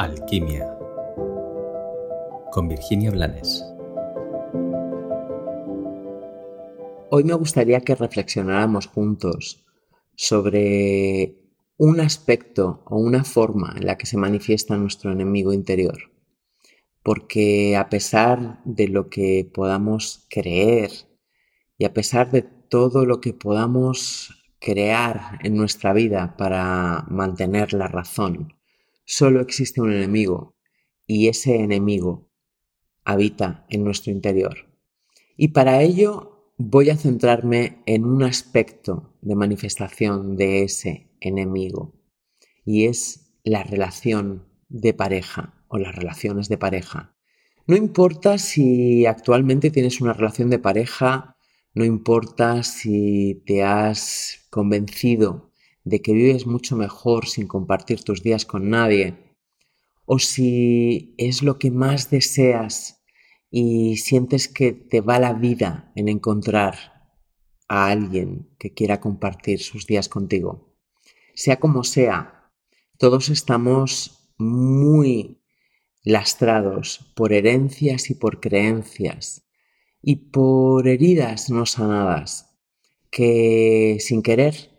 Alquimia con Virginia Blanes. Hoy me gustaría que reflexionáramos juntos sobre un aspecto o una forma en la que se manifiesta nuestro enemigo interior. Porque a pesar de lo que podamos creer y a pesar de todo lo que podamos crear en nuestra vida para mantener la razón, solo existe un enemigo y ese enemigo habita en nuestro interior. Y para ello voy a centrarme en un aspecto de manifestación de ese enemigo y es la relación de pareja o las relaciones de pareja. No importa si actualmente tienes una relación de pareja, no importa si te has convencido de que vives mucho mejor sin compartir tus días con nadie, o si es lo que más deseas y sientes que te va la vida en encontrar a alguien que quiera compartir sus días contigo. Sea como sea, todos estamos muy lastrados por herencias y por creencias y por heridas no sanadas que sin querer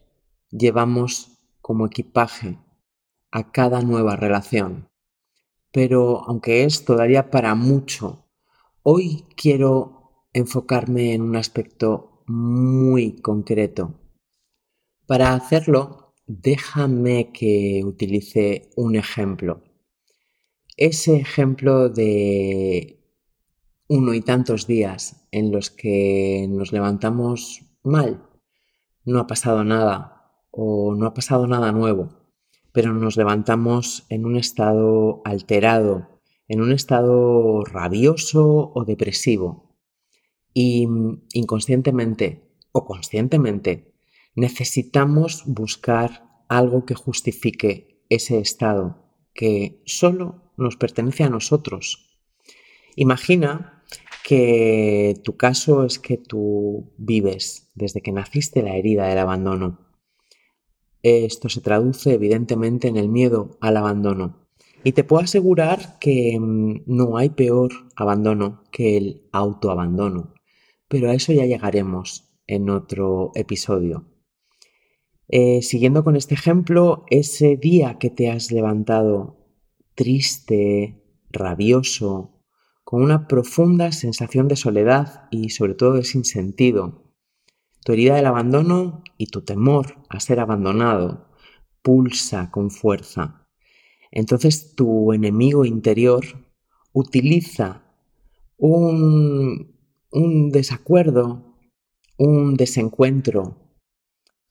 llevamos como equipaje a cada nueva relación. Pero aunque esto daría para mucho, hoy quiero enfocarme en un aspecto muy concreto. Para hacerlo, déjame que utilice un ejemplo. Ese ejemplo de uno y tantos días en los que nos levantamos mal, no ha pasado nada o no ha pasado nada nuevo, pero nos levantamos en un estado alterado, en un estado rabioso o depresivo. Y inconscientemente o conscientemente necesitamos buscar algo que justifique ese estado que solo nos pertenece a nosotros. Imagina que tu caso es que tú vives desde que naciste la herida del abandono. Esto se traduce evidentemente en el miedo al abandono. Y te puedo asegurar que mm, no hay peor abandono que el autoabandono. Pero a eso ya llegaremos en otro episodio. Eh, siguiendo con este ejemplo, ese día que te has levantado triste, rabioso, con una profunda sensación de soledad y sobre todo de sinsentido. Tu herida del abandono y tu temor a ser abandonado pulsa con fuerza. Entonces tu enemigo interior utiliza un, un desacuerdo, un desencuentro,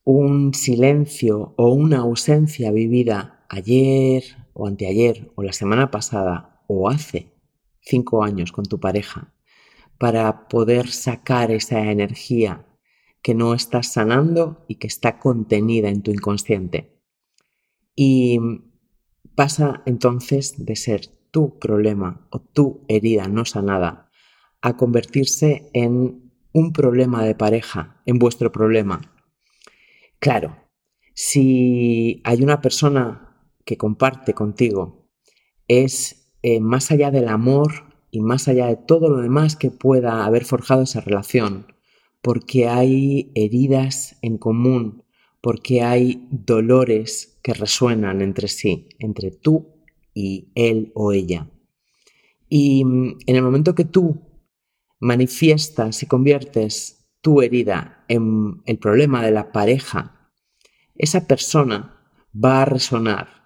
un silencio o una ausencia vivida ayer o anteayer o la semana pasada o hace cinco años con tu pareja para poder sacar esa energía que no estás sanando y que está contenida en tu inconsciente. Y pasa entonces de ser tu problema o tu herida no sanada a convertirse en un problema de pareja, en vuestro problema. Claro, si hay una persona que comparte contigo, es eh, más allá del amor y más allá de todo lo demás que pueda haber forjado esa relación, porque hay heridas en común, porque hay dolores que resuenan entre sí, entre tú y él o ella. Y mm, en el momento que tú manifiestas y conviertes tu herida en el problema de la pareja, esa persona va a resonar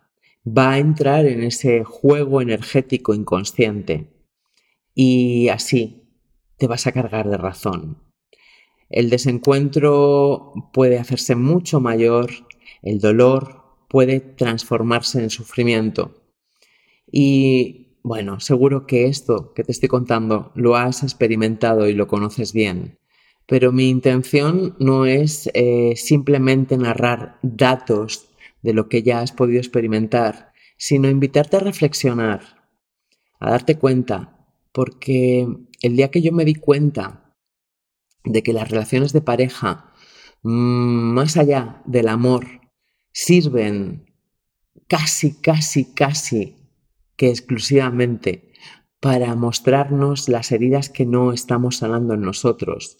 va a entrar en ese juego energético inconsciente y así te vas a cargar de razón. El desencuentro puede hacerse mucho mayor, el dolor puede transformarse en sufrimiento. Y bueno, seguro que esto que te estoy contando lo has experimentado y lo conoces bien. Pero mi intención no es eh, simplemente narrar datos de lo que ya has podido experimentar, sino invitarte a reflexionar, a darte cuenta, porque el día que yo me di cuenta de que las relaciones de pareja, mm, más allá del amor, sirven casi, casi, casi que exclusivamente para mostrarnos las heridas que no estamos sanando en nosotros.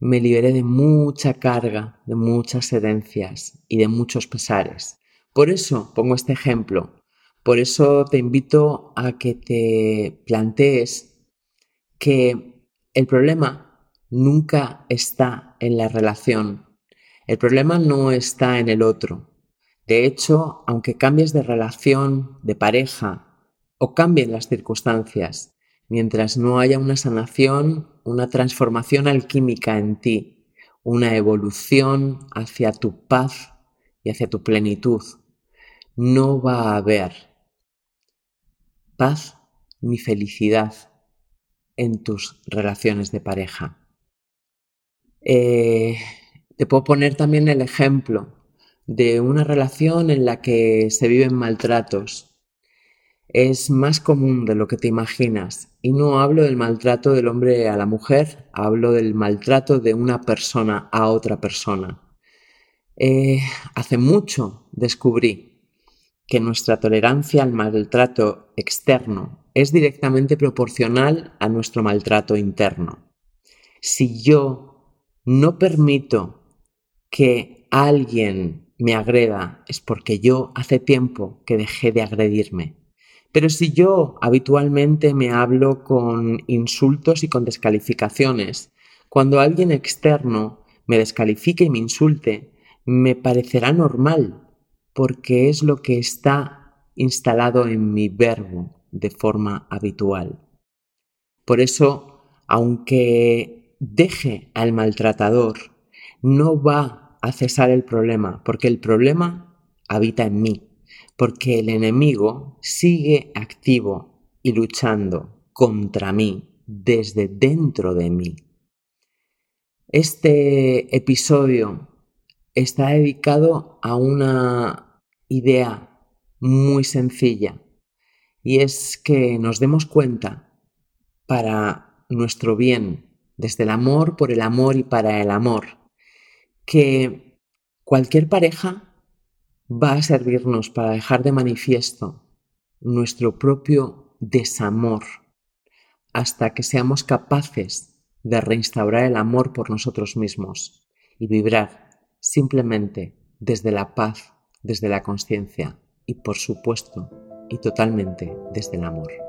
Me liberé de mucha carga, de muchas herencias y de muchos pesares. Por eso pongo este ejemplo. Por eso te invito a que te plantees que el problema nunca está en la relación. El problema no está en el otro. De hecho, aunque cambies de relación, de pareja, o cambien las circunstancias, mientras no haya una sanación, una transformación alquímica en ti, una evolución hacia tu paz y hacia tu plenitud, no va a haber paz ni felicidad en tus relaciones de pareja. Eh, te puedo poner también el ejemplo de una relación en la que se viven maltratos es más común de lo que te imaginas. Y no hablo del maltrato del hombre a la mujer, hablo del maltrato de una persona a otra persona. Eh, hace mucho descubrí que nuestra tolerancia al maltrato externo es directamente proporcional a nuestro maltrato interno. Si yo no permito que alguien me agreda, es porque yo hace tiempo que dejé de agredirme. Pero si yo habitualmente me hablo con insultos y con descalificaciones, cuando alguien externo me descalifique y me insulte, me parecerá normal, porque es lo que está instalado en mi verbo de forma habitual. Por eso, aunque deje al maltratador, no va a cesar el problema, porque el problema habita en mí porque el enemigo sigue activo y luchando contra mí desde dentro de mí. Este episodio está dedicado a una idea muy sencilla y es que nos demos cuenta para nuestro bien, desde el amor, por el amor y para el amor, que cualquier pareja va a servirnos para dejar de manifiesto nuestro propio desamor hasta que seamos capaces de reinstaurar el amor por nosotros mismos y vibrar simplemente desde la paz, desde la conciencia y por supuesto y totalmente desde el amor.